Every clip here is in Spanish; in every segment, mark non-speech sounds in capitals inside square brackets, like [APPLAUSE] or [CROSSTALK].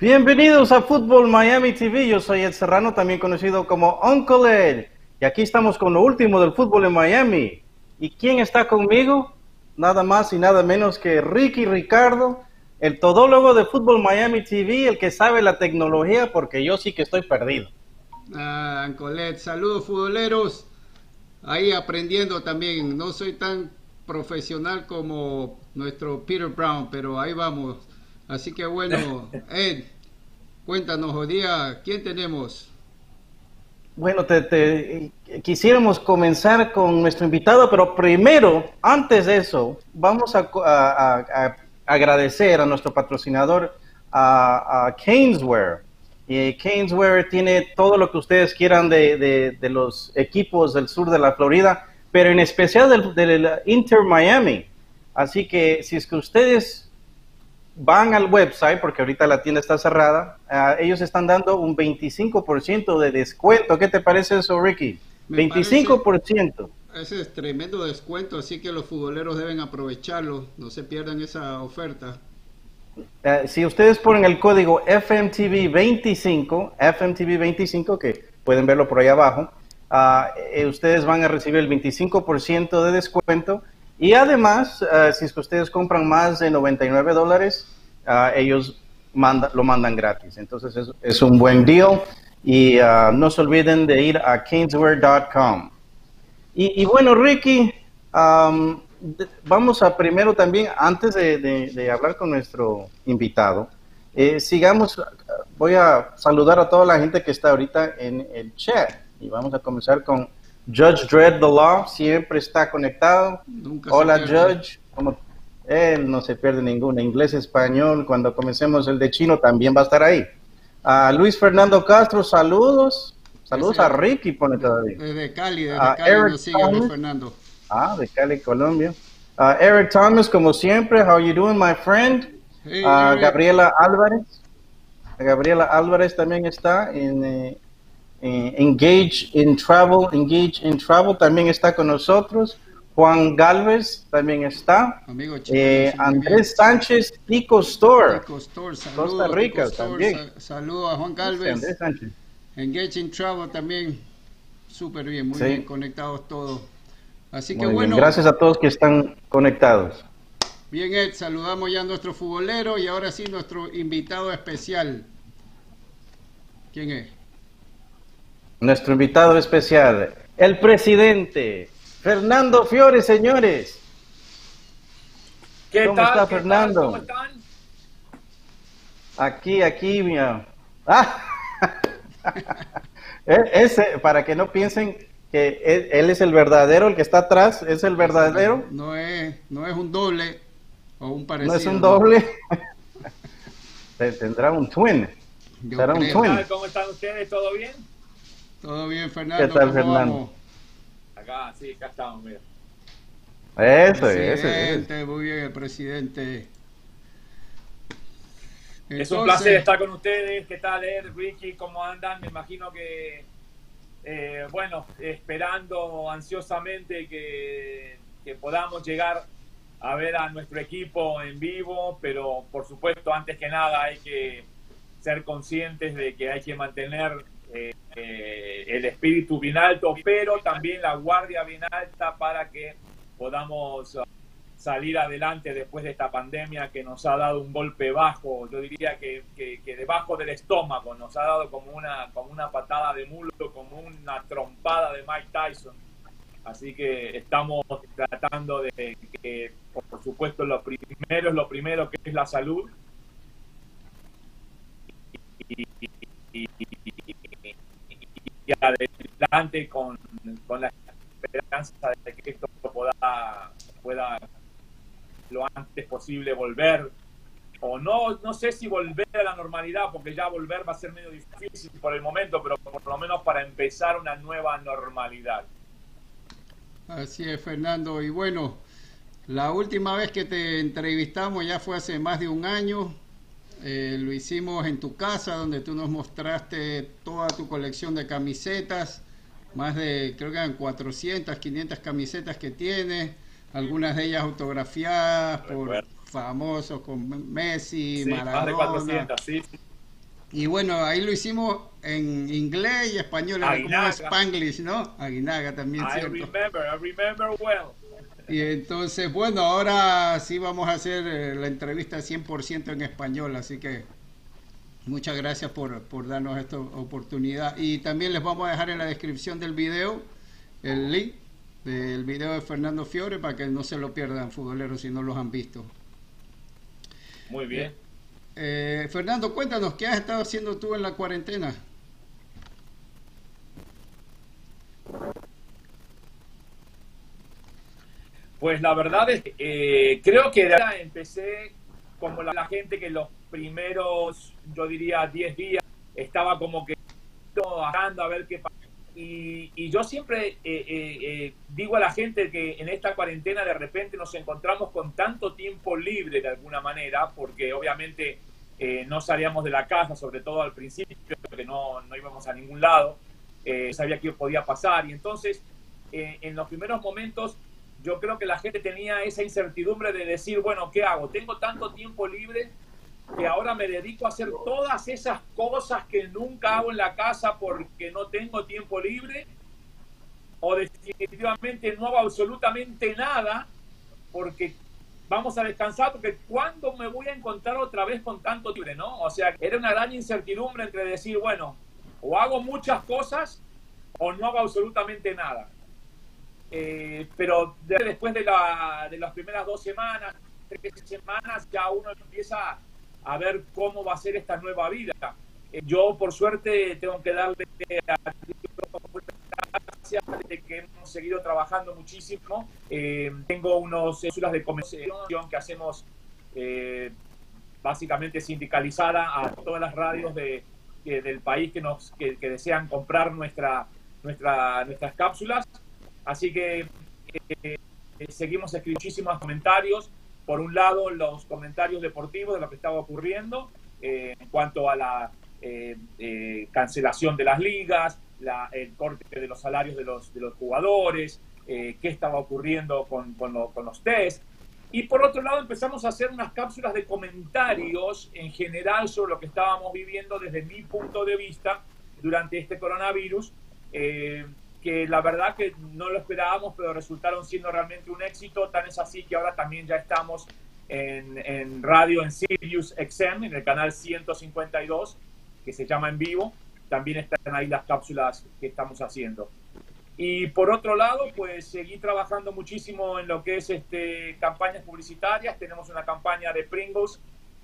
Bienvenidos a Fútbol Miami TV. Yo soy Ed Serrano, también conocido como Uncle Ed. Y aquí estamos con lo último del fútbol en Miami. ¿Y quién está conmigo? Nada más y nada menos que Ricky Ricardo, el todólogo de Fútbol Miami TV, el que sabe la tecnología, porque yo sí que estoy perdido. Ah, Uncle Ed, saludos futboleros. Ahí aprendiendo también. No soy tan profesional como nuestro Peter Brown, pero ahí vamos Así que bueno, [LAUGHS] Ed, cuéntanos hoy día, ¿quién tenemos? Bueno, te, quisiéramos comenzar con nuestro invitado, pero primero, antes de eso, vamos a, agradecer a nuestro patrocinador, a, Keynesware. Y Keynesware tiene todo lo que ustedes quieran de, los equipos del sur de la Florida, pero en especial del, del Inter Miami. Así que si es que ustedes van al website, porque ahorita la tienda está cerrada, uh, ellos están dando un 25% de descuento. ¿Qué te parece eso, Ricky? 25%. ese es tremendo descuento, así que los futboleros deben aprovecharlo, no se pierdan esa oferta. Uh, si ustedes ponen el código FMTV25, FMTV25, que pueden verlo por ahí abajo, uh, ustedes van a recibir el 25% de descuento y además, uh, si es que ustedes compran más de 99 dólares, uh, ellos manda, lo mandan gratis. Entonces es, es un buen deal. Y uh, no se olviden de ir a kingswear.com. Y, y, bueno, Ricky, um, vamos a primero también, antes de, de, de hablar con nuestro invitado, eh, sigamos, voy a saludar a toda la gente que está ahorita en el chat. Y vamos a comenzar con Judge Dredd the Law siempre está conectado. Hola Judge, él no se pierde ninguna, inglés, español, cuando comencemos el de chino también va a estar ahí. A Luis Fernando Castro, saludos. Saludos a Ricky, pone todavía. De Cali, de Cali Eric sigue Fernando. Ah, de Cali, Colombia. Eric Thomas, como siempre, how you doing, my friend? Gabriela Álvarez. Gabriela Álvarez también está en, eh, eh, Engage in Travel, Engage in Travel también está con nosotros. Juan Galvez también está. Amigo eh, Andrés Sánchez, Pico Store. Costa Rica también. Saludos a Juan Galvez. Andrés Sánchez. Engage in Travel también. Súper bien, muy bien conectados todos. Así que bueno. Gracias a todos que están conectados. Bien, Ed, saludamos ya a nuestro futbolero y ahora sí nuestro invitado especial. ¿Quién es? Nuestro invitado especial, el presidente Fernando Fiore, señores. ¿Qué ¿Cómo tal, está Fernando? ¿Cómo están? Aquí, aquí, mira. Ah. [LAUGHS] E-, ese, para que no piensen que él, es el verdadero, el que está atrás, es el verdadero. No es, no es un doble o un parecido. No es un doble. [LAUGHS] Tendrá un twin. Será un twin. ¿Cómo están ustedes? ¿Todo bien? Todo bien, Fernando. ¿Qué tal, Fernando? Acá, sí, acá estamos, mira. Eso, eso, eso. Muy bien, el presidente. es un placer estar con ustedes. ¿Qué tal, Ed, Ricky? ¿Cómo andan? Me imagino que, eh, bueno, esperando ansiosamente que, que podamos llegar a ver a nuestro equipo en vivo, pero por supuesto, antes que nada, hay que ser conscientes de que hay que mantener eh, el espíritu bien alto, pero también la guardia bien alta para que podamos uh, salir adelante después de esta pandemia que nos ha dado un golpe bajo, yo diría que, debajo del estómago, nos ha dado como una, como una patada de mulo, como una trompada de Mike Tyson. Así que estamos tratando de que, por supuesto, lo primero es lo primero que es la salud. y, adelante con, con, la esperanza de que esto pueda, pueda lo antes posible volver o no, no sé si volver a la normalidad, porque ya volver va a ser medio difícil por el momento, pero por lo menos para empezar una nueva normalidad. Así es, Fernando. Y bueno, la última vez que te entrevistamos ya fue hace más de un año. Eh, lo hicimos en tu casa, donde tú nos mostraste toda tu colección de camisetas, más de, creo que eran 400, 500 camisetas que tienes, algunas de ellas autografiadas por famosos como Messi, Maradona. Y bueno, ahí lo hicimos en inglés y español, era como Spanglish, ¿no? Aguinaga también, I remember, I remember well. Y entonces, bueno, ahora sí vamos a hacer eh, la entrevista 100% en español, así que muchas gracias por, por darnos esta oportunidad. Y también les vamos a dejar en la descripción del video el link del video de Fernando Fiore para que no se lo pierdan futboleros si no los han visto. Muy bien. Eh, Fernando, cuéntanos, ¿qué has estado haciendo tú en la cuarentena? Pues la verdad es que eh, creo que empecé como la, gente que los primeros, yo diría, 10 días estaba como que bajando a ver qué pasa. Y, yo siempre eh, digo a la gente que en esta cuarentena de repente nos encontramos con tanto tiempo libre de alguna manera, porque obviamente eh, no salíamos de la casa, sobre todo al principio, que no, no íbamos a ningún lado, eh, sabía qué podía pasar. Y entonces, eh, en los primeros momentos, yo creo que la gente tenía esa incertidumbre de decir, bueno, ¿qué hago? Tengo tanto tiempo libre que ahora me dedico a hacer todas esas cosas que nunca hago en la casa porque no tengo tiempo libre, o definitivamente no hago absolutamente nada porque vamos a descansar porque ¿cuándo me voy a encontrar otra vez con tanto libre, no? O sea, era una gran incertidumbre entre decir, bueno, o hago muchas cosas o no hago absolutamente nada. Eh, pero después de, la, de las primeras dos semanas, tres semanas, ya uno empieza a ver cómo va a ser esta nueva vida. Eh, yo, por suerte, tengo que darle a de que hemos seguido trabajando muchísimo. Eh, tengo unos células de comercialización que hacemos eh, básicamente sindicalizada a todas las radios de, del país que, nos, que, desean comprar nuestra, nuestra, nuestras cápsulas. Así que eh, seguimos escribiendo muchísimos comentarios. Por un lado, los comentarios deportivos de lo que estaba ocurriendo en cuanto a la cancelación de las ligas, el corte de los salarios de los, de los jugadores, eh, qué estaba ocurriendo con, con, los test. Y por otro lado empezamos a hacer unas cápsulas de comentarios en general sobre lo que estábamos viviendo desde mi punto de vista durante este coronavirus, eh, que la verdad que no lo esperábamos, pero resultaron siendo realmente un éxito. Tan es así que ahora también ya estamos en, en radio en Sirius XM, en el canal 152, que se llama En Vivo también están ahí las cápsulas que estamos haciendo. Y por otro lado, pues seguí trabajando muchísimo en lo que es este, campañas publicitarias. Tenemos una campaña de Pringles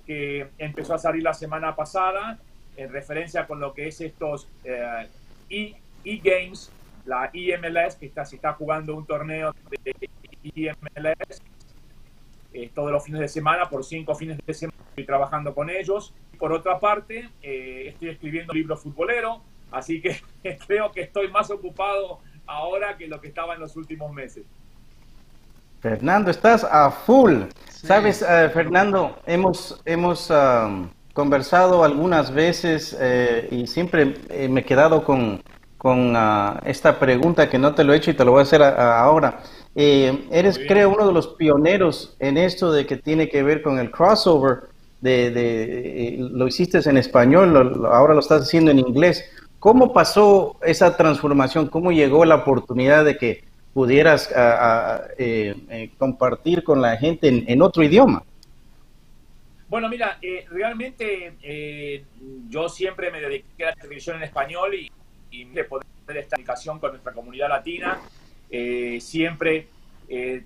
que empezó a salir la semana pasada en referencia con lo que es estos eh, e-games, la IMLS, que está, se está jugando un torneo de IMLS eh, todos los fines de semana, por cinco fines de semana estoy trabajando con ellos. Por otra parte, eh, estoy escribiendo un libro futbolero, así que [LAUGHS] creo que estoy más ocupado ahora que lo que estaba en los últimos meses. Fernando, estás a full. Sabes, eh, Fernando, hemos, hemos um, conversado algunas veces eh, y siempre me he quedado con, con uh, esta pregunta que no te lo he hecho y te lo voy a hacer ahora. eres, creo, uno de los pioneros en esto de que tiene que ver con el crossover de, eh, lo hiciste en español, ahora lo estás haciendo en inglés. ¿Cómo pasó esa transformación? ¿Cómo llegó la oportunidad de que pudieras eh, eh, compartir con la gente en, otro idioma? Bueno, mira, realmente yo siempre me dediqué a la televisión en español y, y de poder esta comunicación con nuestra comunidad latina. siempre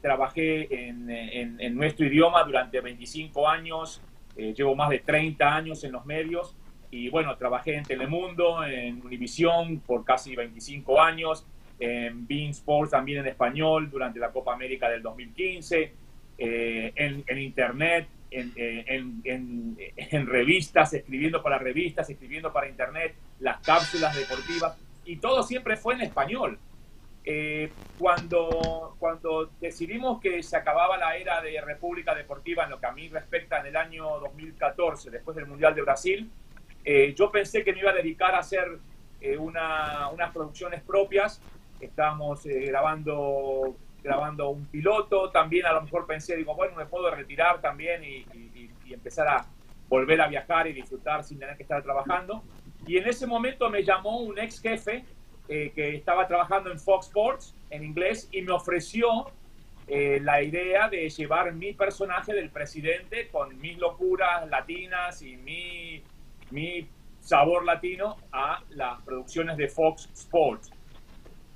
trabajé en, en, nuestro idioma durante 25 años eh, llevo más de 30 años en los medios y bueno, trabajé en Telemundo, en Univisión por casi 25 años, en Bean Sports también en español durante la Copa América del 2015, eh, en, Internet, eh, en, en, en, revistas, escribiendo para revistas, escribiendo para Internet, las cápsulas deportivas, y todo siempre fue en español. Eh, cuando, cuando decidimos que se acababa la era de República Deportiva en lo que a mí respecta en el año 2014, después del Mundial de Brasil, eh, yo pensé que me iba a dedicar a hacer eh, una, unas producciones propias. Estábamos grabando, grabando un piloto, también a lo mejor pensé, digo, bueno, me puedo retirar también y, empezar a, volver a viajar y disfrutar sin tener que estar trabajando. Y en ese momento me llamó un ex jefe eh, que estaba trabajando en Fox Sports en inglés y me ofreció eh, la idea de llevar mi personaje del presidente con mis locuras latinas y mi, mi sabor latino a las producciones de Fox Sports.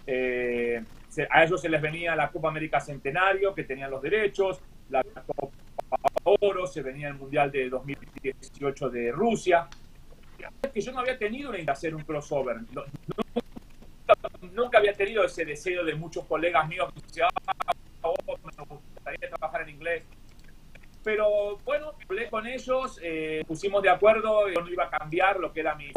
Eh, a ellos se les venía la Copa América Centenario, que tenían los derechos, la Copa Oro, se venía el Mundial de 2018 de Rusia. Que yo no había tenido una hacer un crossover. Nunca, había tenido ese deseo de muchos colegas míos que decían, ah, me gustaría trabajar en inglés. Pero bueno, hablé con ellos, eh, pusimos de acuerdo, yo no iba a cambiar lo que era mi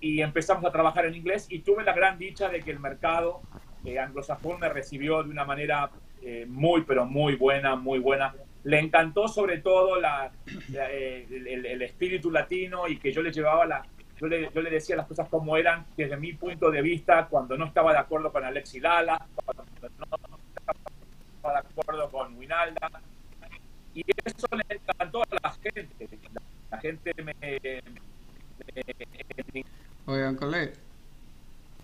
y empezamos a trabajar en inglés y tuve la gran dicha de que el mercado eh, anglosajón me recibió de una manera eh, muy, pero muy buena, muy buena. Le encantó sobre todo la, eh, el, espíritu latino y que yo le llevaba la... Yo le, yo le, decía las cosas como eran desde mi punto de vista cuando no estaba de acuerdo con Alexi Lala, cuando no estaba de acuerdo con Winalda. Y eso le encantó a la gente. La, gente me, Oigan, Colette.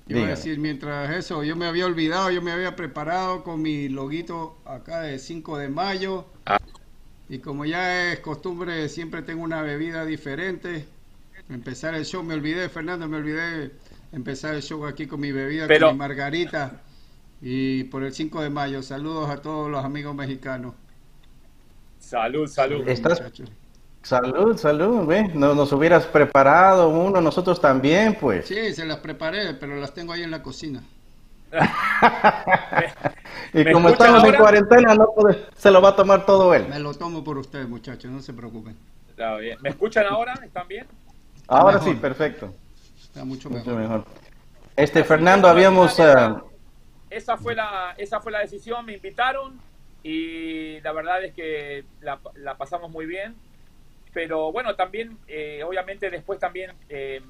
Yo voy a decir, mientras eso, yo me había olvidado, yo me había preparado con mi loguito acá de 5 de mayo. Ah. Y como ya es costumbre, siempre tengo una bebida diferente. Empezar el show, me olvidé, Fernando, me olvidé empezar el show aquí con mi bebida, con mi margarita. Y por el 5 de mayo, saludos a todos los amigos mexicanos. Salud, salud. ¿Estás, Salud, salud, ¿ves? No, nos hubieras preparado uno, nosotros también, pues. Sí, se las preparé, pero las tengo ahí en la cocina. [LAUGHS] y como estamos en cuarentena, no se lo va a tomar todo él. Me lo tomo por ustedes, muchachos, no se preocupen. Está bien. ¿Me escuchan ahora? ¿Están bien? Ahora sí, perfecto. Está mucho mejor. Este, Fernando, habíamos... Esa, eh, esa, fue la, esa fue la decisión, me invitaron y la verdad es que la, la pasamos muy bien pero bueno, también, eh, obviamente después también eh,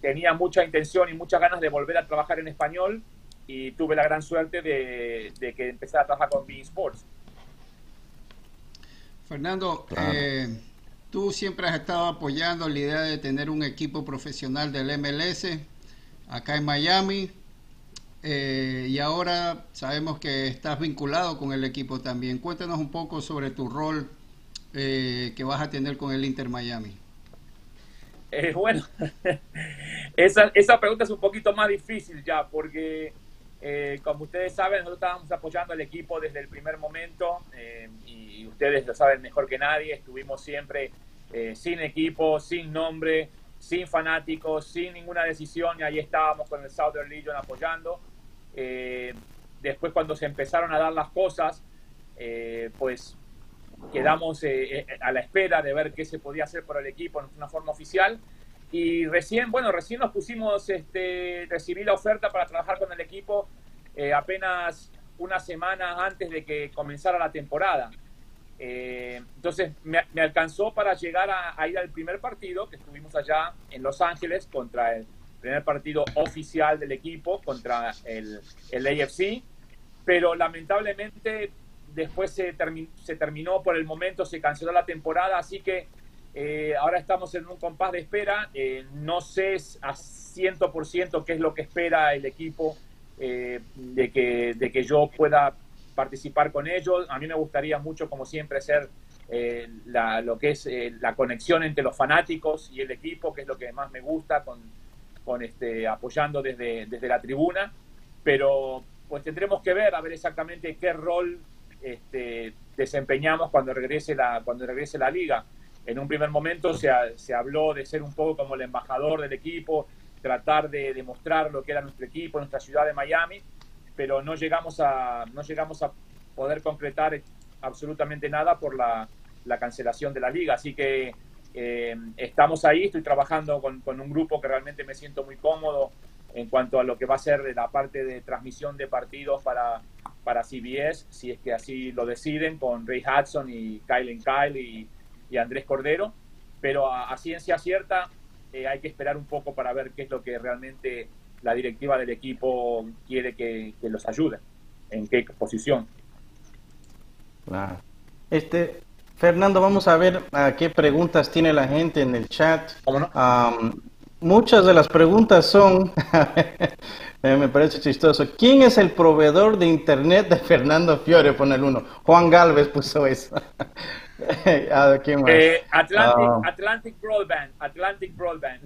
tenía mucha intención y muchas ganas de volver a trabajar en español y tuve la gran suerte de, que empezara a trabajar con Bein Sports. Fernando, eh, tú siempre has estado apoyando la idea de tener un equipo profesional del MLS acá en Miami y ahora sabemos que estás vinculado con el equipo también. Cuéntanos un poco sobre tu rol eh, que vas a tener con el Inter Miami? Eh, bueno, [LAUGHS] esa, esa pregunta es un poquito más difícil ya, porque eh, como ustedes saben, nosotros estábamos apoyando al equipo desde el primer momento y ustedes lo saben mejor que nadie, estuvimos siempre sin equipo, sin nombre, sin fanáticos, sin ninguna decisión y ahí estábamos con el Southern Legion apoyando. después cuando se empezaron a dar las cosas, pues quedamos eh, eh, a la espera de ver qué se podía hacer por el equipo en una forma oficial. Y recién, bueno, recién nos pusimos, este, recibí la oferta para trabajar con el equipo eh, apenas una semana antes de que comenzara la temporada. entonces me, alcanzó para llegar a, ir al primer partido que estuvimos allá en Los Ángeles contra el primer partido oficial del equipo contra el, el AFC, pero lamentablemente después se, se terminó por el momento, se canceló la temporada, así que eh, ahora estamos en un compás de espera. Eh, no sé a 100% qué es lo que espera el equipo eh, de, que, de que yo pueda participar con ellos. A mí me gustaría mucho, como siempre, ser la, lo que es la conexión entre los fanáticos y el equipo, que es lo que más me gusta, con, con este, apoyando desde, desde la tribuna. Pero pues tendremos que ver, a ver exactamente qué rol este, desempeñamos cuando regrese la, cuando regrese la liga. En un primer momento se, se habló de ser un poco como el embajador del equipo, tratar de demostrar lo que era nuestro equipo, nuestra ciudad de Miami, pero no llegamos a, no llegamos a poder concretar absolutamente nada por la, la cancelación de la liga. Así que eh, estamos ahí, estoy trabajando con, con, un grupo que realmente me siento muy cómodo en cuanto a lo que va a ser la parte de transmisión de partidos para, para CBS, si es que así lo deciden, con Ray Hudson y Kyle Kyle y, y Andrés Cordero. Pero a, ciencia cierta eh, hay que esperar un poco para ver qué es lo que realmente la directiva del equipo quiere que, que los ayude, en qué posición. Claro. Este, Fernando, vamos a ver a qué preguntas tiene la gente en el chat. ¿Cómo no? Muchas de las preguntas son, [LAUGHS] eh, me parece chistoso, ¿quién es el proveedor de internet de Fernando Fiore? Pone el uno. Juan Galvez puso eso. [LAUGHS] ¿quién más? Eh, Atlantic, ah. Atlantic Broadband. Atlantic Broadband.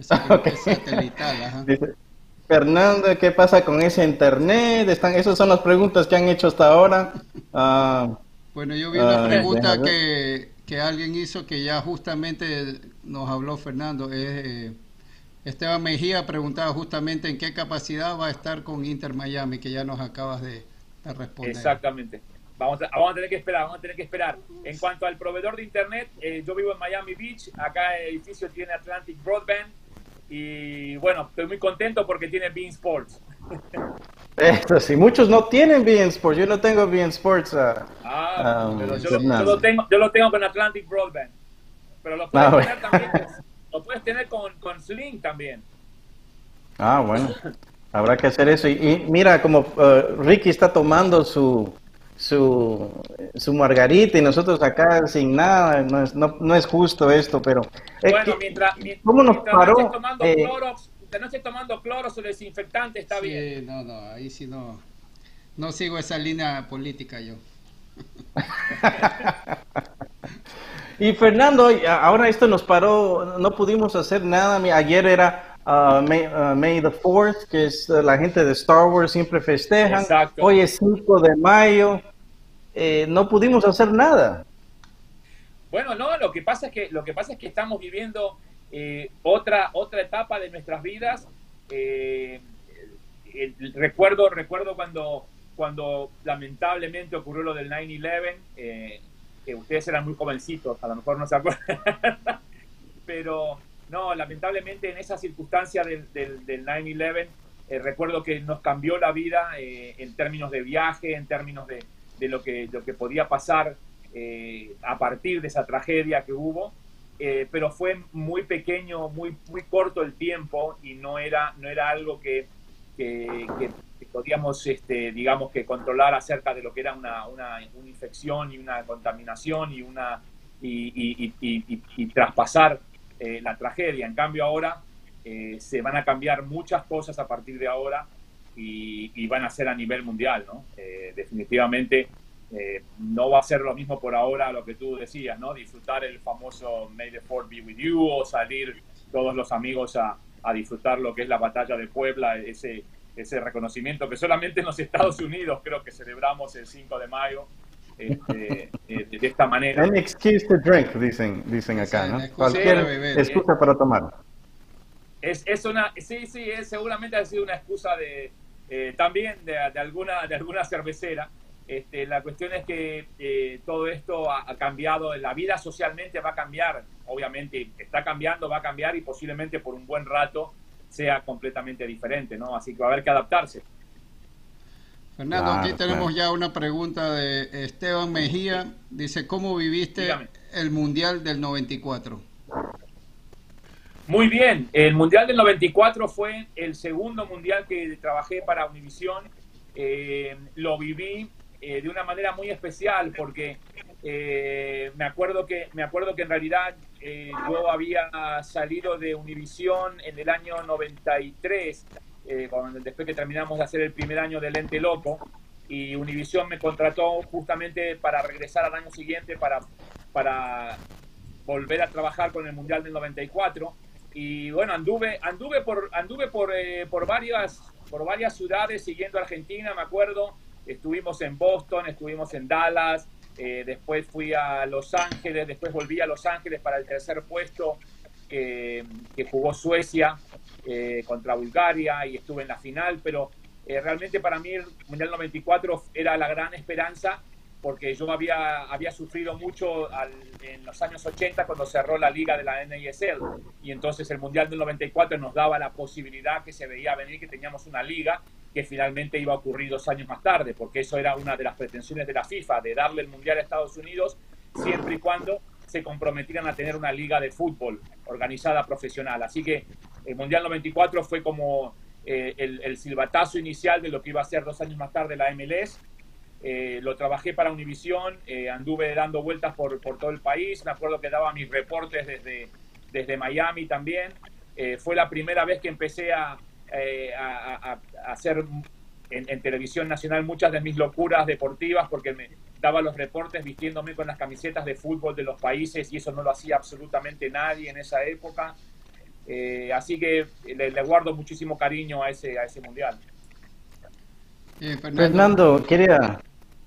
[LAUGHS] okay. Fernando, ¿qué pasa con ese internet? Están, esas son las preguntas que han hecho hasta ahora. Uh, bueno, yo vi una pregunta que, que, alguien hizo que ya justamente nos habló Fernando. Eh, Esteban Mejía preguntaba justamente en qué capacidad va a estar con Inter Miami, que ya nos acabas de, responder. Exactamente. Vamos a, vamos a, tener que esperar, vamos a tener que esperar. En cuanto al proveedor de internet, eh, yo vivo en Miami Beach, acá el edificio tiene Atlantic Broadband y bueno, estoy muy contento porque tiene Bean Sports. [LAUGHS] Esto sí, muchos no tienen Bean Sports. Yo no tengo Bean Sports. ah, ah um, pero yo, lo, tengo, yo lo tengo con Atlantic Broadband. Pero lo puedes ah, tener también. [LAUGHS] Lo puedes tener con, con Sling también. Ah, bueno. Habrá que hacer eso. Y, mira, como uh, Ricky está tomando su, su, su margarita y nosotros acá sin nada, no es, no, no es justo esto, pero... Bueno, mientras, ¿cómo nos paró? No esté tomando eh, clorox, no esté tomando cloro o desinfectante, está bien. no, no, ahí sí no, no sigo esa línea política yo. [LAUGHS] y Fernando, ahora esto nos paró, no pudimos hacer nada, ayer era uh, May, uh, May, the 4th, que es uh, la gente de Star Wars siempre festejan. Exacto. Hoy es 5 de mayo. Eh, no pudimos hacer nada. Bueno, no, lo que pasa es que, lo que, pasa es que estamos viviendo eh, otra, otra etapa de nuestras vidas. Eh, recuerdo, recuerdo cuando, cuando lamentablemente ocurrió lo del 9-11, que ustedes eran muy jovencitos, a lo mejor no se acuerdan, [LAUGHS] pero no, lamentablemente en esa circunstancia del, del, del 9-11, recuerdo que nos cambió la vida en términos de viaje, en términos de, de lo que, lo que podía pasar eh, a partir de esa tragedia que hubo, eh, pero fue muy pequeño, muy, muy corto el tiempo y no era, no era algo que, que, podíamos, este, digamos, que controlar acerca de lo que era una, una, infección y una contaminación y, una, y, y, traspasar eh, la tragedia. En cambio ahora se van a cambiar muchas cosas a partir de ahora y, van a ser a nivel mundial, ¿no? Eh, definitivamente eh, no va a ser lo mismo por ahora lo que tú decías, ¿no? Disfrutar el famoso May the Fourth be with you o salir todos los amigos a, a disfrutar lo que es la batalla de Puebla, ese, ese reconocimiento que solamente en los [LAUGHS] Estados Unidos creo que celebramos el 5 de mayo. Este, eh, de, esta manera. An excuse to drink, dicen, dicen acá, ¿no? Cualquier excusa para tomar. Es, es una, sí, sí, es, seguramente ha sido una excusa de, eh, también de, alguna, de alguna cervecera. Este, la cuestión es que eh, todo esto ha, cambiado, la vida socialmente va a cambiar, obviamente está cambiando, va a cambiar y posiblemente por un buen rato sea completamente diferente, ¿no? Así que va a haber que adaptarse. Fernando, aquí tenemos ya una pregunta de Esteban Mejía. Dice, ¿cómo viviste el Mundial del 94? Muy bien, el Mundial del 94 fue el segundo Mundial que trabajé para Univisión. Eh, lo viví eh, de una manera muy especial porque eh, me, acuerdo que, me acuerdo que en realidad yo había salido de Univisión en el año 93, después que terminamos de hacer el primer año del Ente Loco, y Univisión me contrató justamente para regresar al año siguiente para, para volver a trabajar con el Mundial del 94 y bueno, anduve, anduve por, anduve por, eh, por varias, por varias ciudades siguiendo Argentina, me acuerdo. Estuvimos en Boston, estuvimos en Dallas, eh, después fui a Los Ángeles, después volví a Los Ángeles para el tercer puesto que jugó Suecia eh, contra Bulgaria y estuve en la final, pero realmente para mí el Mundial 94 era la gran esperanza porque yo había, había sufrido mucho en los años 80 cuando cerró la liga de la NISL y entonces el Mundial del 94 nos daba la posibilidad que se veía venir que teníamos una liga que finalmente iba a ocurrir dos años más tarde, porque eso era una de las pretensiones de la FIFA, de darle el Mundial a Estados Unidos siempre y cuando se comprometieran a tener una liga de fútbol organizada profesional. Así que el Mundial 94 fue como eh, el, silbatazo inicial de lo que iba a ser dos años más tarde la MLS eh, lo trabajé para Univisión, eh, anduve dando vueltas por, todo el país, me acuerdo que daba mis reportes desde, desde Miami también. Eh, fue la primera vez que empecé a, hacer en, televisión nacional muchas de mis locuras deportivas porque me daba los reportes vistiéndome con las camisetas de fútbol de los países y eso no lo hacía absolutamente nadie en esa época. Eh, así que le, le, guardo muchísimo cariño a ese, a ese mundial. Eh, Fernando, Fernando, quería...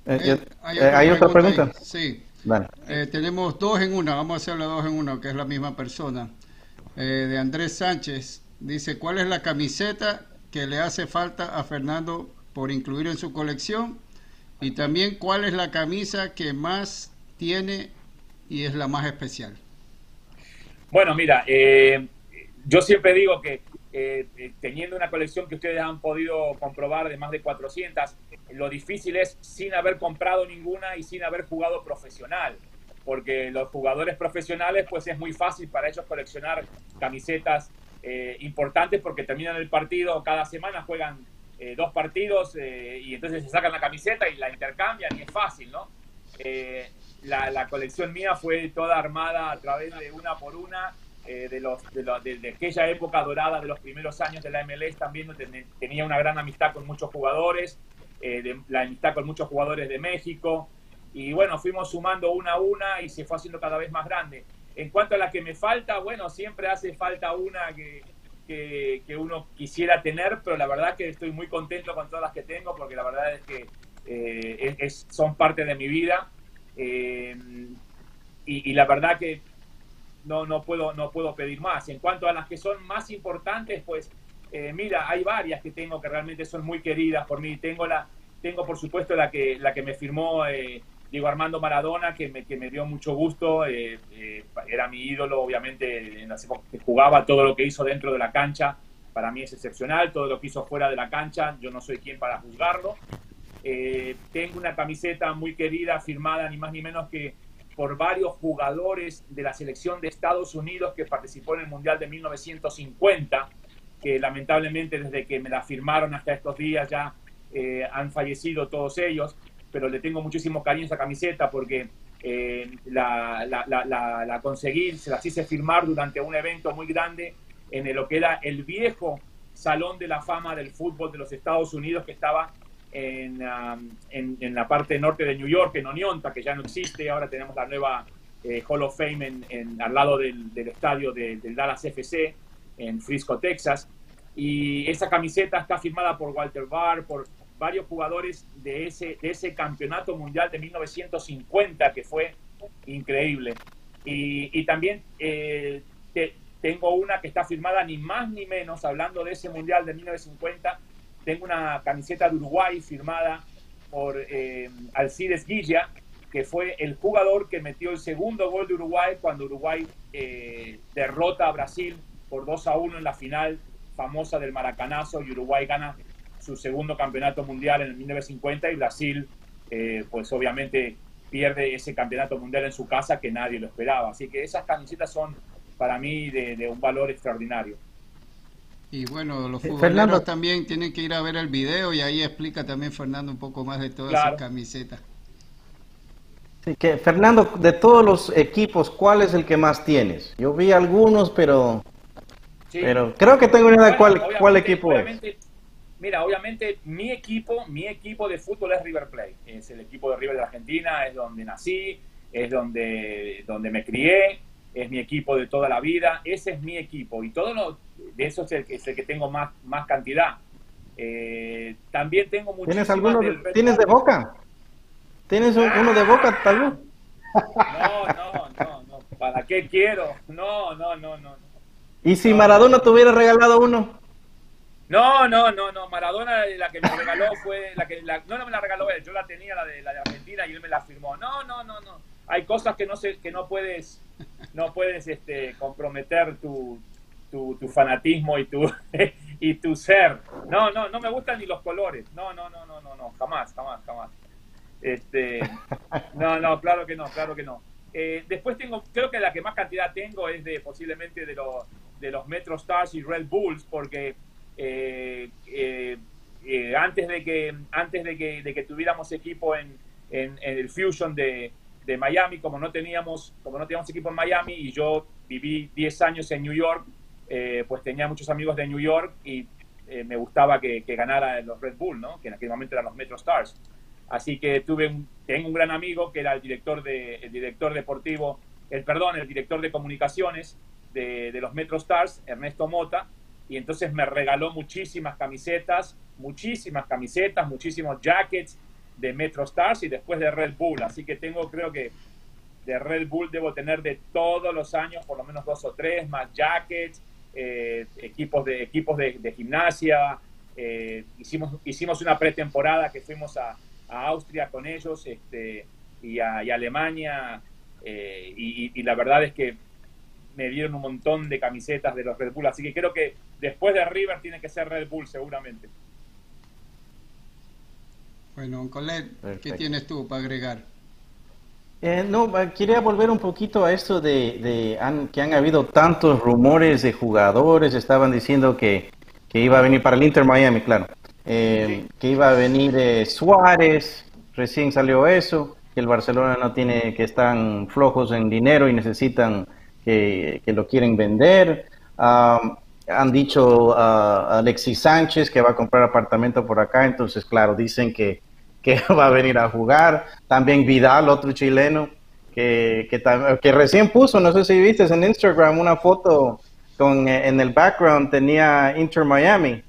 Eh, eh ¿Hay, otra, ¿hay otra pregunta? pregunta? Sí. Vale. tenemos dos en una, vamos a hacerlo dos en una, que es la misma persona. de Andrés Sánchez, dice, ¿cuál es la camiseta que le hace falta a Fernando por incluir en su colección? Y también, ¿cuál es la camisa que más tiene y es la más especial? Bueno, mira, eh, yo siempre digo que eh, teniendo una colección que ustedes han podido comprobar de más de 400, lo difícil es sin haber comprado ninguna y sin haber jugado profesional. Porque los jugadores profesionales, pues es muy fácil para ellos coleccionar camisetas eh, importantes porque terminan el partido, cada semana juegan eh, dos partidos eh, y entonces se sacan la camiseta y la intercambian y es fácil, ¿no? Eh, la, la, colección mía fue toda armada a través de una por una eh, de, los, de, lo, de, aquella época dorada de los primeros años de la MLS también tenía una gran amistad con muchos jugadores, de, la amistad con muchos jugadores de México y bueno, fuimos sumando una a una y se fue haciendo cada vez más grande. En cuanto a la que me falta, bueno, siempre hace falta una que, que, uno quisiera tener, pero la verdad que estoy muy contento con todas las que tengo porque la verdad es que eh, es, son parte de mi vida eh, y, la verdad que no, no, puedo, no puedo pedir más. En cuanto a las que son más importantes, pues eh, mira, hay varias que tengo que realmente son muy queridas por mí. Tengo, la, tengo por supuesto la que, la que me firmó Diego Armando Maradona, que me, que me dio mucho gusto, eh, eh, era mi ídolo, obviamente, en las épocas que jugaba, todo lo que hizo dentro de la cancha, para mí es excepcional, todo lo que hizo fuera de la cancha, yo no soy quien para juzgarlo. Eh, tengo una camiseta muy querida, firmada ni más ni menos que por varios jugadores de la selección de Estados Unidos que participó en el Mundial de 1950, que lamentablemente desde que me la firmaron hasta estos días ya han fallecido todos ellos pero le tengo muchísimo cariño a esa camiseta porque eh, la, la, la, la, conseguí, se las hice firmar durante un evento muy grande en lo que era el viejo Salón de la Fama del Fútbol de los Estados Unidos que estaba en, um, en, en, la parte norte de New York, en Oneonta, que ya no existe, ahora tenemos la nueva eh, Hall of Fame en, en, al lado del, del estadio de, del Dallas FC, en Frisco, Texas. Y esa camiseta está firmada por Walter Barr, por varios jugadores de ese, de ese campeonato mundial de 1950, que fue increíble. Y, también eh, te, tengo una que está firmada ni más ni menos, hablando de ese mundial de 1950, tengo una camiseta de Uruguay firmada por eh, Alcides Guilla, que fue el jugador que metió el segundo gol de Uruguay cuando Uruguay eh, derrota a Brasil por 2 a 1 en la final famosa del Maracanazo y Uruguay gana su segundo campeonato mundial en el 1950 y Brasil, eh, pues obviamente pierde ese campeonato mundial en su casa que nadie lo esperaba. Así que esas camisetas son para mí de, de un valor extraordinario. Y bueno, los futboleros Fernando. también tienen que ir a ver el video y ahí explica también Fernando un poco más de todas claro. esas camisetas. Sí, que Fernando, de todos los equipos, ¿cuál es el que más tienes? Yo vi algunos, pero, sí. pero creo que tengo una idea de cuál, cuál equipo es. Mira, obviamente mi equipo, mi equipo de fútbol es River Plate. Es el equipo de River de Argentina, es donde nací, es donde, donde me crié, es mi equipo de toda la vida. Ese es mi equipo y todo lo, de eso es el, que, es el que tengo más, más cantidad. Eh, también tengo muchos. ¿Tienes alguno? ¿Tienes de Boca? ¿Tienes un, uno de Boca, tal vez? No, no, no, no. ¿Para qué quiero? No, no, no, no. ¿Y si Maradona te hubiera regalado uno? No, no, no, no. Maradona la que me regaló fue la que la, no, no me la regaló él. Yo la tenía la de la de Argentina y él me la firmó. No, no, no, no. Hay cosas que no se, que no puedes no puedes este comprometer tu, tu, tu fanatismo y tu [LAUGHS] y tu ser. No, no, no me gustan ni los colores. No, no, no, no, no, no. Jamás, jamás, jamás. Este, no, no, claro que no, claro que no. Eh, después tengo, creo que la que más cantidad tengo es de posiblemente de los de los Metro Stars y Red Bulls, porque eh, eh, eh, antes de que antes de que, de que tuviéramos equipo en, en, el Fusion de, de, Miami, como no teníamos como no teníamos equipo en Miami y yo viví 10 años en New York, pues tenía muchos amigos de New York y me gustaba que, que, ganara los Red Bull, ¿no? que en aquel momento eran los Metro Stars. Así que tuve un, tengo un gran amigo que era el director, de, el director deportivo, el perdón, el director de comunicaciones de, de los Metro Stars, Ernesto Mota, y entonces me regaló muchísimas camisetas, muchísimas camisetas, muchísimos jackets de Metro Stars y después de Red Bull. Así que tengo, creo que de Red Bull debo tener de todos los años por lo menos dos o tres, más jackets, eh, equipos de equipos de, gimnasia. Eh, hicimos, hicimos una pretemporada que fuimos a, Austria con ellos este, y, a, Alemania. Eh, y, la verdad es que me dieron un montón de camisetas de los Red Bull. Así que creo que después de River tiene que ser Red Bull seguramente. Bueno, Colette, ¿qué tienes tú para agregar? Eh, no, eh, quería volver un poquito a esto de, que han habido tantos rumores de jugadores, estaban diciendo que, iba a venir para el Inter Miami, claro, eh, que iba a venir Suárez, recién salió eso, que el Barcelona no tiene, que están flojos en dinero y necesitan que, lo quieren vender. han dicho a Alexis Sánchez que va a comprar apartamento por acá, entonces claro, dicen que, que [LAUGHS] va a venir a jugar. También Vidal, otro chileno, que, que, recién puso, no sé si viste en Instagram, una foto con eh, en el background tenía Inter Miami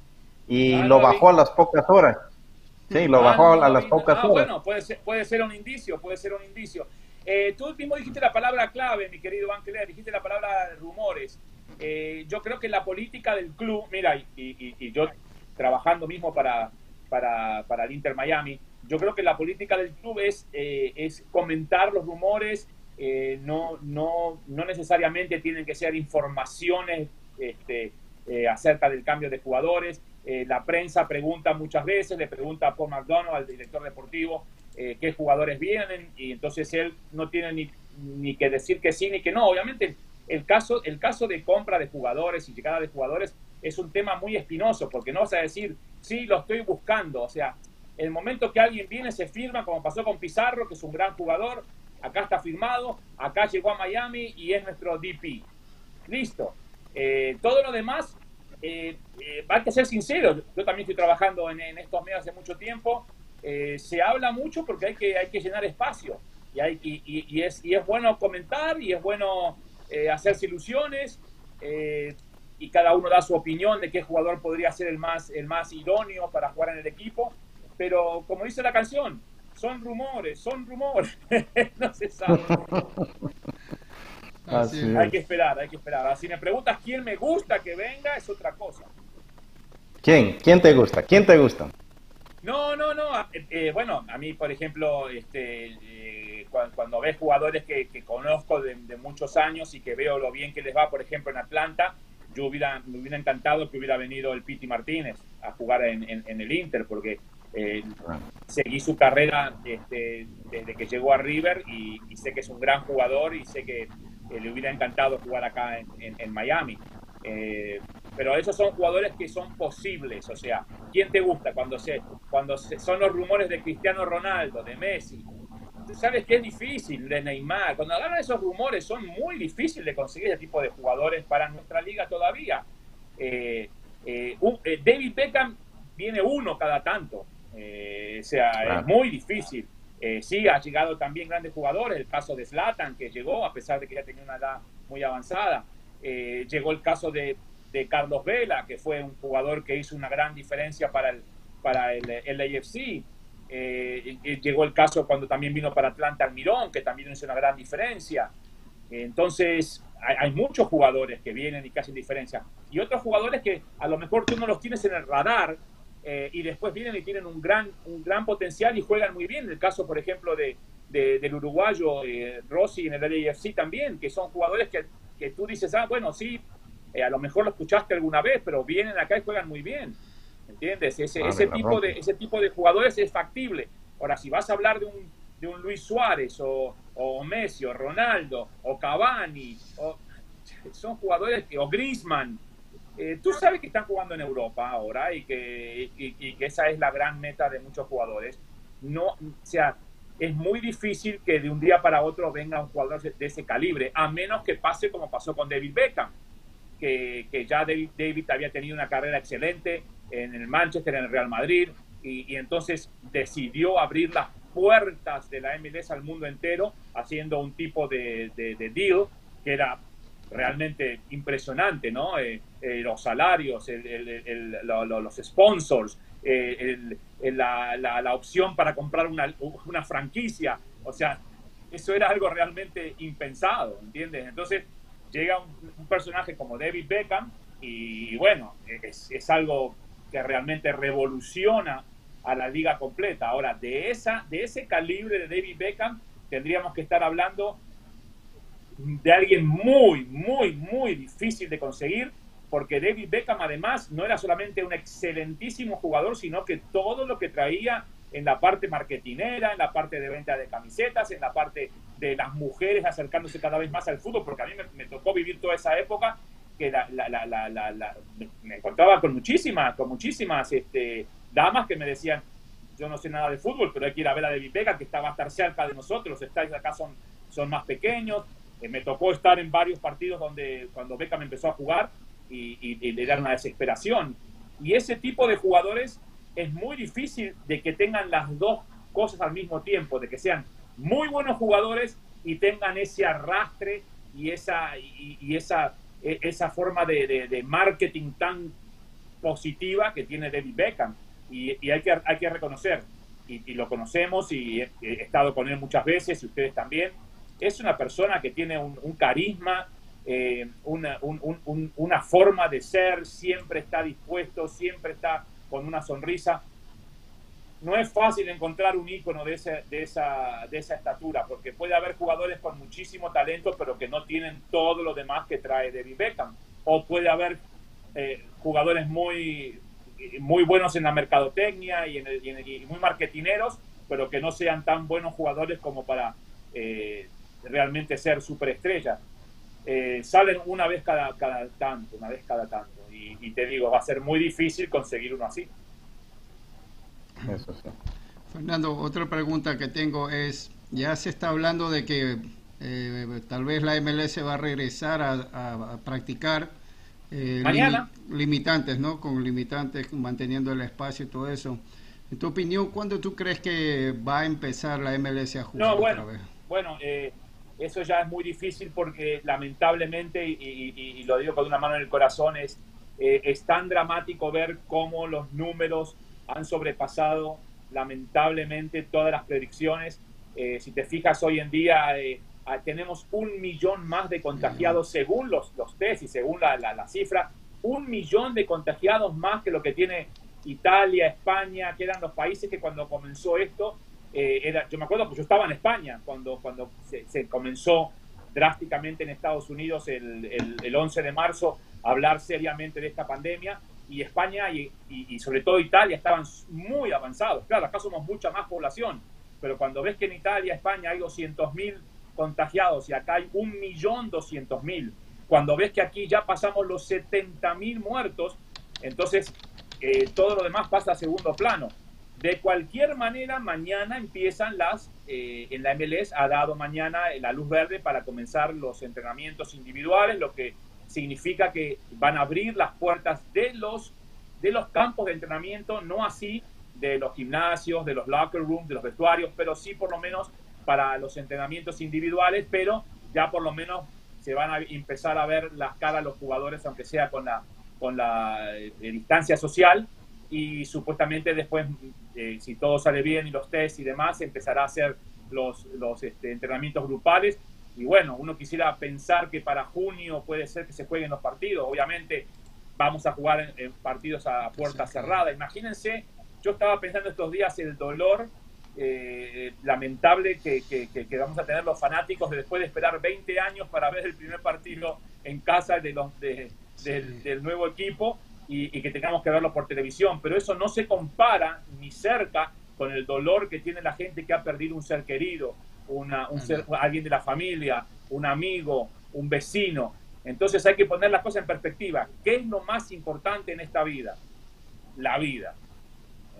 y ah, lo bajó a las pocas horas. Sí, lo ah, bajó a las pocas ah, horas. Bueno, puede ser, puede ser un indicio, puede ser un indicio. Eh, tú mismo dijiste la palabra clave, mi querido Ángel, dijiste la palabra rumores. Eh, yo creo que la política del club, mira, y, yo trabajando mismo para, para, para, el Inter Miami, yo creo que la política del club es, eh, es comentar los rumores, no, no, no necesariamente tienen que ser informaciones este, acerca del cambio de jugadores. la prensa pregunta muchas veces, le pregunta a Paul McDonald, al director deportivo, eh, qué jugadores vienen y entonces él no tiene ni, ni, que decir que sí ni que no. Obviamente el caso, el caso de compra de jugadores y llegada de jugadores es un tema muy espinoso porque no vas a decir, sí, lo estoy buscando. O sea, el momento que alguien viene se firma, como pasó con Pizarro, que es un gran jugador, acá está firmado, acá llegó a Miami y es nuestro DP. Listo. Eh, todo lo demás, eh, hay que ser sincero, yo también estoy trabajando en estos medios hace mucho tiempo eh, se habla mucho porque hay que, hay que llenar espacio y, hay, y, es, y es bueno comentar y es bueno eh, hacerse ilusiones eh, y cada uno da su opinión de qué jugador podría ser el más, el más idóneo para jugar en el equipo, pero como dice la canción, son rumores, son rumores, [LAUGHS] no se sabe. [LAUGHS] hay que esperar, hay que esperar. Si me preguntas quién me gusta que venga, es otra cosa. ¿Quién? ¿Quién te gusta? ¿Quién te gusta? No, no, no. Eh, eh, bueno, a mí, por ejemplo, este, eh, cuando, ves jugadores que, conozco de, muchos años y que veo lo bien que les va, por ejemplo, en Atlanta, yo hubiera, me hubiera encantado que hubiera venido el Piti Martínez a jugar en, el Inter, porque seguí su carrera este, desde que llegó a River y, sé que es un gran jugador y sé que le hubiera encantado jugar acá en, Miami. Pero esos son jugadores que son posibles, o sea, ¿quién te gusta cuando se cuando son los rumores de Cristiano Ronaldo, de Messi? Tú sabes que es difícil, de Neymar. Cuando hablan esos rumores son muy difíciles de conseguir ese tipo de jugadores para nuestra liga todavía. Eh, eh, eh, David Beckham viene uno cada tanto. o sea, es muy difícil. sí, ha llegado también grandes jugadores. El caso de Zlatan, que llegó a pesar de que ya tenía una edad muy avanzada. llegó el caso de de Carlos Vela, que fue un jugador que hizo una gran diferencia para el, para el, el AFC. Eh, llegó el caso cuando también vino para Atlanta Almirón, que también hizo una gran diferencia. entonces, hay, muchos jugadores que vienen y que hacen diferencia. Y otros jugadores que a lo mejor tú no los tienes en el radar eh, y después vienen y tienen un gran, un gran potencial y juegan muy bien. El caso, por ejemplo, de, del uruguayo eh, Rossi en el AFC también, que son jugadores que, que tú dices, ah, bueno, sí, eh, a lo mejor lo escuchaste alguna vez, pero vienen acá y juegan muy bien. ¿Entiendes? Ese, ah, ese, tipo de, ese tipo de jugadores es factible. Ahora, si vas a hablar de un, de un Luis Suárez o, o Messi o Ronaldo o Cavani, o, son jugadores que, o Griezmann, eh, tú sabes que están jugando en Europa ahora y que, y, que esa es la gran meta de muchos jugadores. No, o sea, es muy difícil que de un día para otro venga un jugador de, ese calibre, a menos que pase como pasó con David Beckham, que, ya David, había tenido una carrera excelente en el Manchester, en el Real Madrid, y, entonces decidió abrir las puertas de la MLS al mundo entero, haciendo un tipo de, de, de deal que era realmente impresionante, ¿no? Eh, eh, los salarios, los sponsors, eh, la, la, opción para comprar una, una, franquicia, o sea, eso era algo realmente impensado, ¿entiendes? Entonces llega un, personaje como David Beckham y, bueno, es, es, algo que realmente revoluciona a la liga completa. Ahora, de, esa, de ese calibre de David Beckham tendríamos que estar hablando de alguien muy, muy, muy difícil de conseguir, porque David Beckham además no era solamente un excelentísimo jugador, sino que todo lo que traía en la parte marketinera, en la parte de venta de camisetas, en la parte de las mujeres acercándose cada vez más al fútbol, porque a mí me, tocó vivir toda esa época que la, me encontraba con muchísimas, con muchísimas este, damas que me decían, yo no sé nada de fútbol, pero hay que ir a ver a David Beckham, que está, va a estar cerca de nosotros, estáis acá son, son más pequeños, eh, me tocó estar en varios partidos donde cuando Beckham empezó a jugar y, le dieron una desesperación. Y ese tipo de jugadores es muy difícil de que tengan las dos cosas al mismo tiempo, de que sean muy buenos jugadores y tengan ese arrastre y esa, y, esa, e, esa forma de, marketing tan positiva que tiene David Beckham. Y, hay, que, hay que reconocer, y, lo conocemos y he, estado con él muchas veces y ustedes también, es una persona que tiene un, carisma, eh, una, una, forma de ser, siempre está dispuesto, siempre está con una sonrisa. No es fácil encontrar un ícono de, ese, de, esa, de esa estatura, porque puede haber jugadores con muchísimo talento, pero que no tienen todo lo demás que trae David Beckham. O puede haber eh, jugadores muy, muy buenos en la mercadotecnia y, muy marketineros, pero que no sean tan buenos jugadores como para eh, realmente ser superestrella. Eh, salen una vez cada, cada tanto, una vez cada tanto. Y, te digo, va a ser muy difícil conseguir uno así. Eso sí. Fernando, otra pregunta que tengo es, ya se está hablando de que eh, tal vez la MLS va a regresar a, practicar eh, Mañana. limitantes, ¿no? Con limitantes, manteniendo el espacio y todo eso. En tu opinión, ¿cuándo tú crees que va a empezar la MLS a jugar no, bueno, otra vez? Bueno, eh, eso ya es muy difícil porque lamentablemente, y, lo digo con una mano en el corazón, es, eh, es tan dramático ver cómo los números han sobrepasado lamentablemente todas las predicciones. Eh, si te fijas hoy en día, eh, ah, tenemos un millón más de contagiados según los, los test y según la, la, la cifra, un millón de contagiados más que lo que tiene Italia, España, que eran los países que cuando comenzó esto eh, era, yo me acuerdo que yo estaba en España cuando, cuando se, comenzó drásticamente en Estados Unidos el, el, 11 de marzo hablar seriamente de esta pandemia y España y, y, sobre todo Italia estaban muy avanzados. Claro, acá somos mucha más población, pero cuando ves que en Italia, España hay 200.000 contagiados y acá hay 1.200.000, cuando ves que aquí ya pasamos los 70.000 muertos, entonces eh, todo lo demás pasa a segundo plano. De cualquier manera, mañana empiezan las, eh, en la MLS ha dado mañana la luz verde para comenzar los entrenamientos individuales, lo que significa que van a abrir las puertas de los, de los campos de entrenamiento, no así de los gimnasios, de los locker rooms, de los vestuarios, pero sí por lo menos para los entrenamientos individuales, pero ya por lo menos se van a empezar a ver las caras de los jugadores, aunque sea con la, con la eh, distancia social, y supuestamente después, eh, si todo sale bien y los test y demás, empezará a hacer los, los este, entrenamientos grupales. Y bueno, uno quisiera pensar que para junio puede ser que se jueguen los partidos. Obviamente vamos a jugar en, partidos a puerta cerrada. Imagínense, yo estaba pensando estos días el dolor eh, lamentable que, que, vamos a tener los fanáticos después de esperar 20 años para ver el primer partido en casa de los, de, del nuevo equipo y, que tengamos que verlo por televisión, pero eso no se compara ni cerca con el dolor que tiene la gente que ha perdido un ser querido, una, un ser, alguien de la familia, un amigo, un vecino. Entonces hay que poner las cosas en perspectiva. ¿Qué es lo más importante en esta vida? La vida.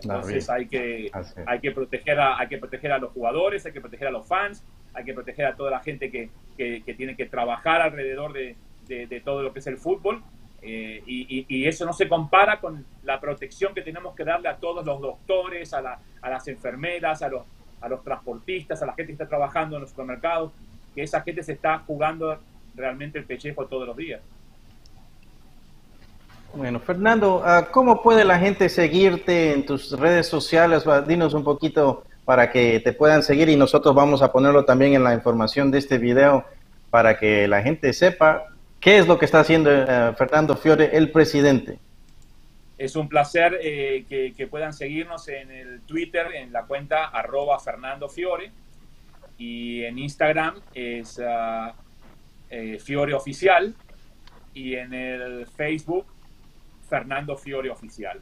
Entonces hay que, hay, que proteger a, hay que proteger a los jugadores, hay que proteger a los fans, hay que proteger a toda la gente que, que, tiene que trabajar alrededor de, de, todo lo que es el fútbol. Eh, y, eso no se compara con la protección que tenemos que darle a todos los doctores, a, la, a las enfermeras, a los, a los transportistas, a la gente que está trabajando en los supermercados, que esa gente se está jugando realmente el pellejo todos los días. Bueno, Fernando, ah, ¿cómo puede la gente seguirte en tus redes sociales? Dinos un poquito para que te puedan seguir y nosotros vamos a ponerlo también en la información de este video para que la gente sepa qué es lo que está haciendo eh, Fernando Fiore, el presidente. Es un placer eh, que, puedan seguirnos en el Twitter, en la cuenta arroba Fernando Fiore y en Instagram es eh, Fiore Oficial y en el Facebook Fernando Fiore Oficial.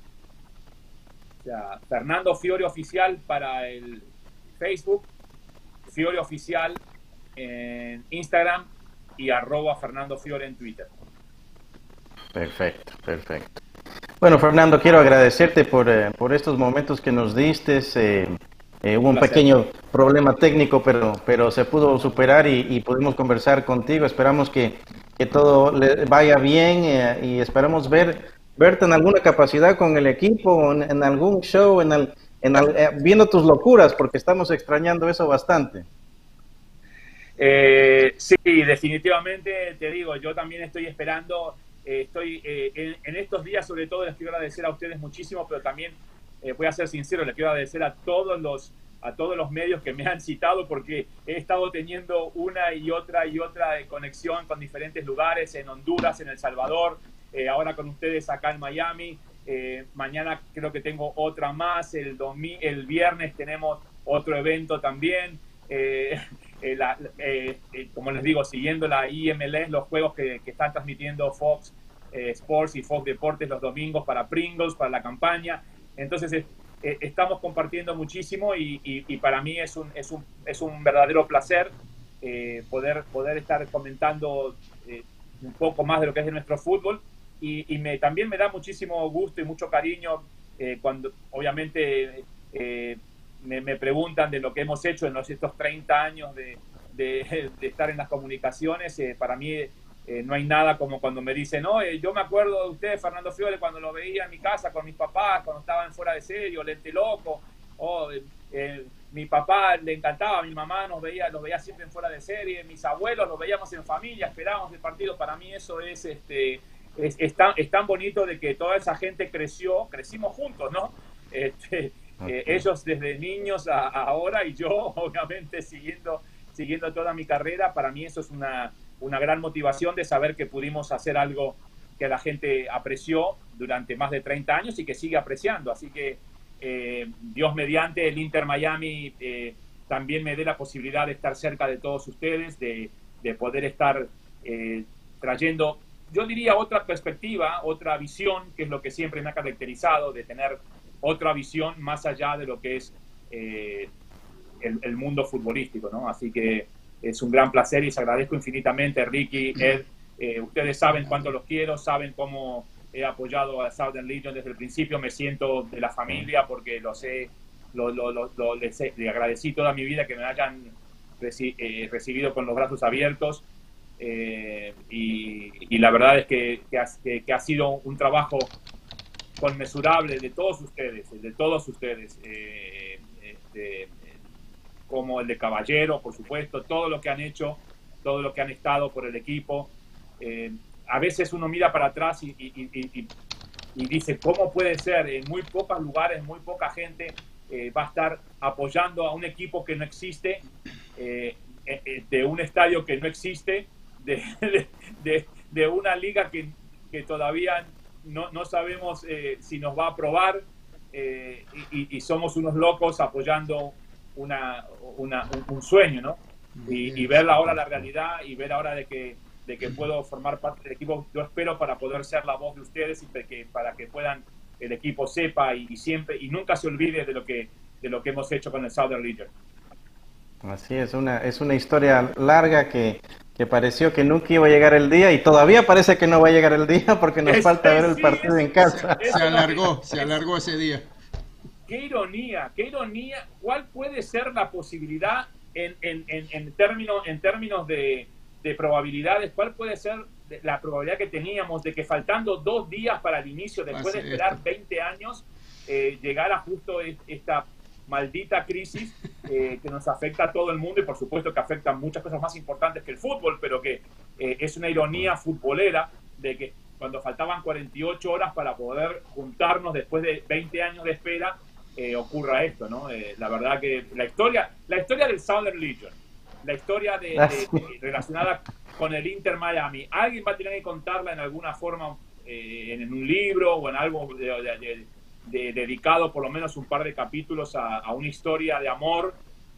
Fernando Fiore Oficial para el Facebook, Fiore Oficial en Instagram y arroba Fernando Fiore en Twitter. Perfecto, perfecto. Bueno, Fernando, quiero agradecerte por, eh, por estos momentos que nos diste. Eh, eh, hubo un, pequeño problema técnico, pero, pero se pudo superar y, pudimos conversar contigo. Esperamos que, que todo le vaya bien y esperamos ver verte en alguna capacidad con el equipo, en, algún show, en, el, en eh, viendo tus locuras, porque estamos extrañando eso bastante. Eh, sí, definitivamente te digo, yo también estoy esperando, eh, estoy en, en, estos días sobre todo les quiero agradecer a ustedes muchísimo, pero también voy a ser sincero, les quiero agradecer a todos los a todos los medios que me han citado porque he estado teniendo una y otra y otra conexión con diferentes lugares en Honduras, en El Salvador, eh, ahora con ustedes acá en Miami. Eh, mañana creo que tengo otra más, el, el viernes tenemos otro evento también. Eh, como les digo, siguiendo la IMLS, los juegos que, están transmitiendo Fox Sports y Fox Deportes los domingos para Pringles, para la campaña. Entonces, estamos compartiendo muchísimo y, para mí es un, es un, es un verdadero placer poder, poder estar comentando un poco más de lo que es de nuestro fútbol y, me, también me da muchísimo gusto y mucho cariño eh, cuando obviamente eh, me, preguntan de lo que hemos hecho en los, estos 30 años [LAUGHS] de, estar en las comunicaciones. Eh, para mí no hay nada como cuando me dicen, no, yo me acuerdo de usted, Fernando Fiore, cuando lo veía en mi casa con mis papás, cuando estaban fuera de serio, lente loco, o mi papá le encantaba, mi mamá nos veía, los veía siempre fuera de serie, mis abuelos los veíamos en familia, esperábamos el partido, para mí eso es este es, tan, bonito de que toda esa gente creció, crecimos juntos, ¿no? [LAUGHS] Este, eh, ellos desde niños a, ahora y yo, [LAUGHS] obviamente, siguiendo, siguiendo toda mi carrera, para mí eso es una, una gran motivación de saber que pudimos hacer algo que la gente apreció durante más de 30 años y que sigue apreciando. Así que eh, Dios mediante el Inter Miami eh, también me dé la posibilidad de estar cerca de todos ustedes, de, de poder estar trayendo yo diría otra perspectiva, otra visión, que es lo que siempre me ha caracterizado, de tener otra visión más allá de lo que es eh, el, mundo futbolístico, ¿no? Así que es un gran placer y les agradezco infinitamente, Ricky, Ed. Eh, ustedes saben cuánto los quiero, saben cómo he apoyado a Southern Legion desde el principio, me siento de la familia porque los he, lo, les, agradecí toda mi vida que me hayan eh, recibido con los brazos abiertos y, la verdad es que, ha, sido un trabajo conmesurable de todos ustedes, de todos ustedes, eh, este, como el de Caballero, por supuesto, todo lo que han hecho, todo lo que han estado por el equipo. Eh, a veces uno mira para atrás y, y, dice, ¿cómo puede ser? En muy pocos lugares, muy poca gente va a estar apoyando a un equipo que no existe, de un estadio que no existe, de, [LAUGHS] de, una liga que, que todavía no, no sabemos eh, si nos va a aprobar eh, y, somos unos locos apoyando una, una un, sueño, ¿no? Y, ver ahora la realidad y ver ahora de que, de que puedo formar parte del equipo, yo espero para poder ser la voz de ustedes y para que, para que puedan, el equipo sepa y, siempre, y nunca se olvide de lo que, de lo que hemos hecho con el Southern Leader. Así es, una, es una historia larga que que pareció que nunca iba a llegar el día y todavía parece que no va a llegar el día porque nos [LAUGHS] falta ver el partido en casa. Se, alargó, se alargó ese día. Qué ironía, qué ironía. ¿Cuál puede ser la posibilidad en, en, en, términos, en términos de, de probabilidades? ¿Cuál puede ser la probabilidad que teníamos de que faltando dos días para el inicio, después de esperar 20 años, eh, llegara justo esta maldita crisis eh, que nos afecta a todo el mundo y por supuesto que afecta a muchas cosas más importantes que el fútbol, pero que eh, es una ironía futbolera de que cuando faltaban 48 horas para poder juntarnos después de 20 años de espera, ocurra esto, ¿no? la verdad que la historia, la historia del Southern Legion, la historia de, ah, relacionada con el Inter Miami. Alguien va a tener que contarla en alguna forma, eh, en un libro o en algo dedicado por lo menos un par de capítulos a, una historia de amor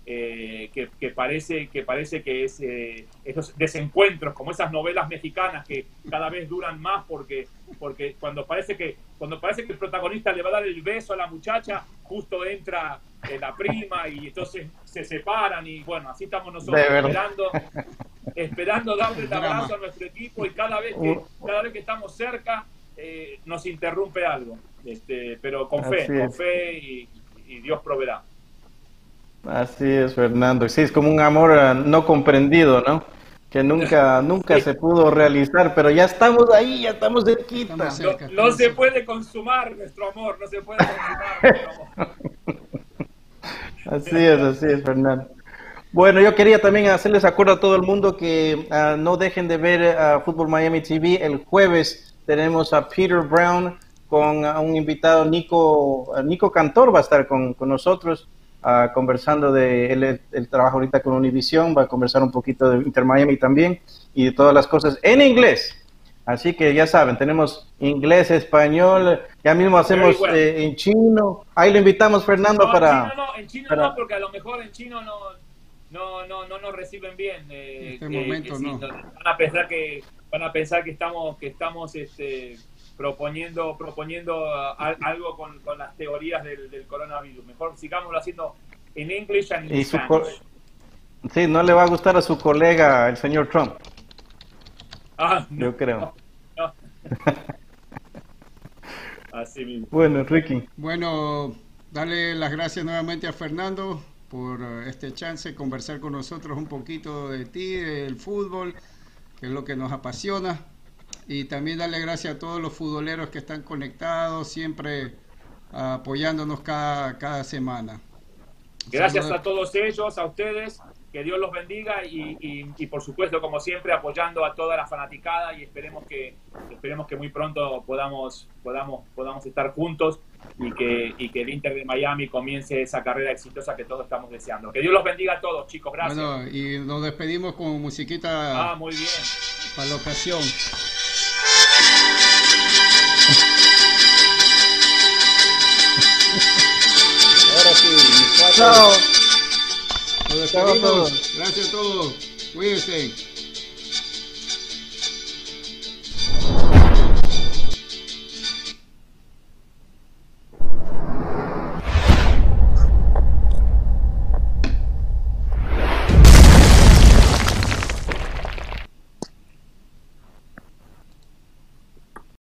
eh, que, parece que parece que es eh, esos desencuentros como esas novelas mexicanas que cada vez duran más porque porque cuando parece que cuando parece que el protagonista le va a dar el beso a la muchacha justo entra la prima y entonces se separan y bueno así estamos nosotros esperando esperando darle el abrazo a nuestro equipo y cada vez que, cada vez que estamos cerca eh, nos interrumpe algo. Este, pero con fe, con fe y, Dios proveerá. Así es, Fernando. Sí, es como un amor eh, no comprendido, ¿no? Que nunca, [LAUGHS] nunca se pudo realizar, pero ya estamos ahí, ya estamos de quita. no, se puede consumar nuestro amor, no se puede consumar nuestro amor. [LAUGHS] Así es, así es, Fernando. Bueno, yo quería también hacerles acuerdo a todo el mundo que ah, no dejen de ver a Fútbol Miami TV. El jueves tenemos a Peter Brown con un invitado, Nico, Nico Cantor va a estar con, nosotros uh, conversando de él, el trabajo ahorita con Univision, va a conversar un poquito de Inter Miami también y de todas las cosas en inglés. Así que ya saben, tenemos inglés, español, ya mismo hacemos eh, en chino. Ahí lo invitamos, Fernando, para... En chino no, en chino no, porque a lo mejor en chino no no, no, no nos reciben bien. Eh, en este momento no. Van a pensar que van a pensar que estamos que estamos este, proponiendo proponiendo algo con, con, las teorías del, coronavirus. Mejor sigámoslo haciendo en inglés y Sí, no le va a gustar a su colega el señor Trump. Ah, yo creo. [LAUGHS] Así mismo. Bueno, Ricky. Bueno, dale las gracias nuevamente a Fernando por eh, este chance de conversar con nosotros un poquito de ti, del fútbol, que es lo que nos apasiona. Y también darle gracias a todos los futboleros que están conectados, siempre apoyándonos cada, cada semana. Gracias a todos ellos, a ustedes que Dios los bendiga y, y, por supuesto, como siempre, apoyando a toda la fanaticada y esperemos que, esperemos que muy pronto podamos, podamos, podamos estar juntos y que, y que el Inter de Miami comience esa carrera exitosa que todos estamos deseando. Que Dios los bendiga a todos, chicos. Gracias. Bueno, y nos despedimos con musiquita ah, muy bien. para la ocasión. Sí, Chao. Nos despedimos. Gracias a todos. Cuídense.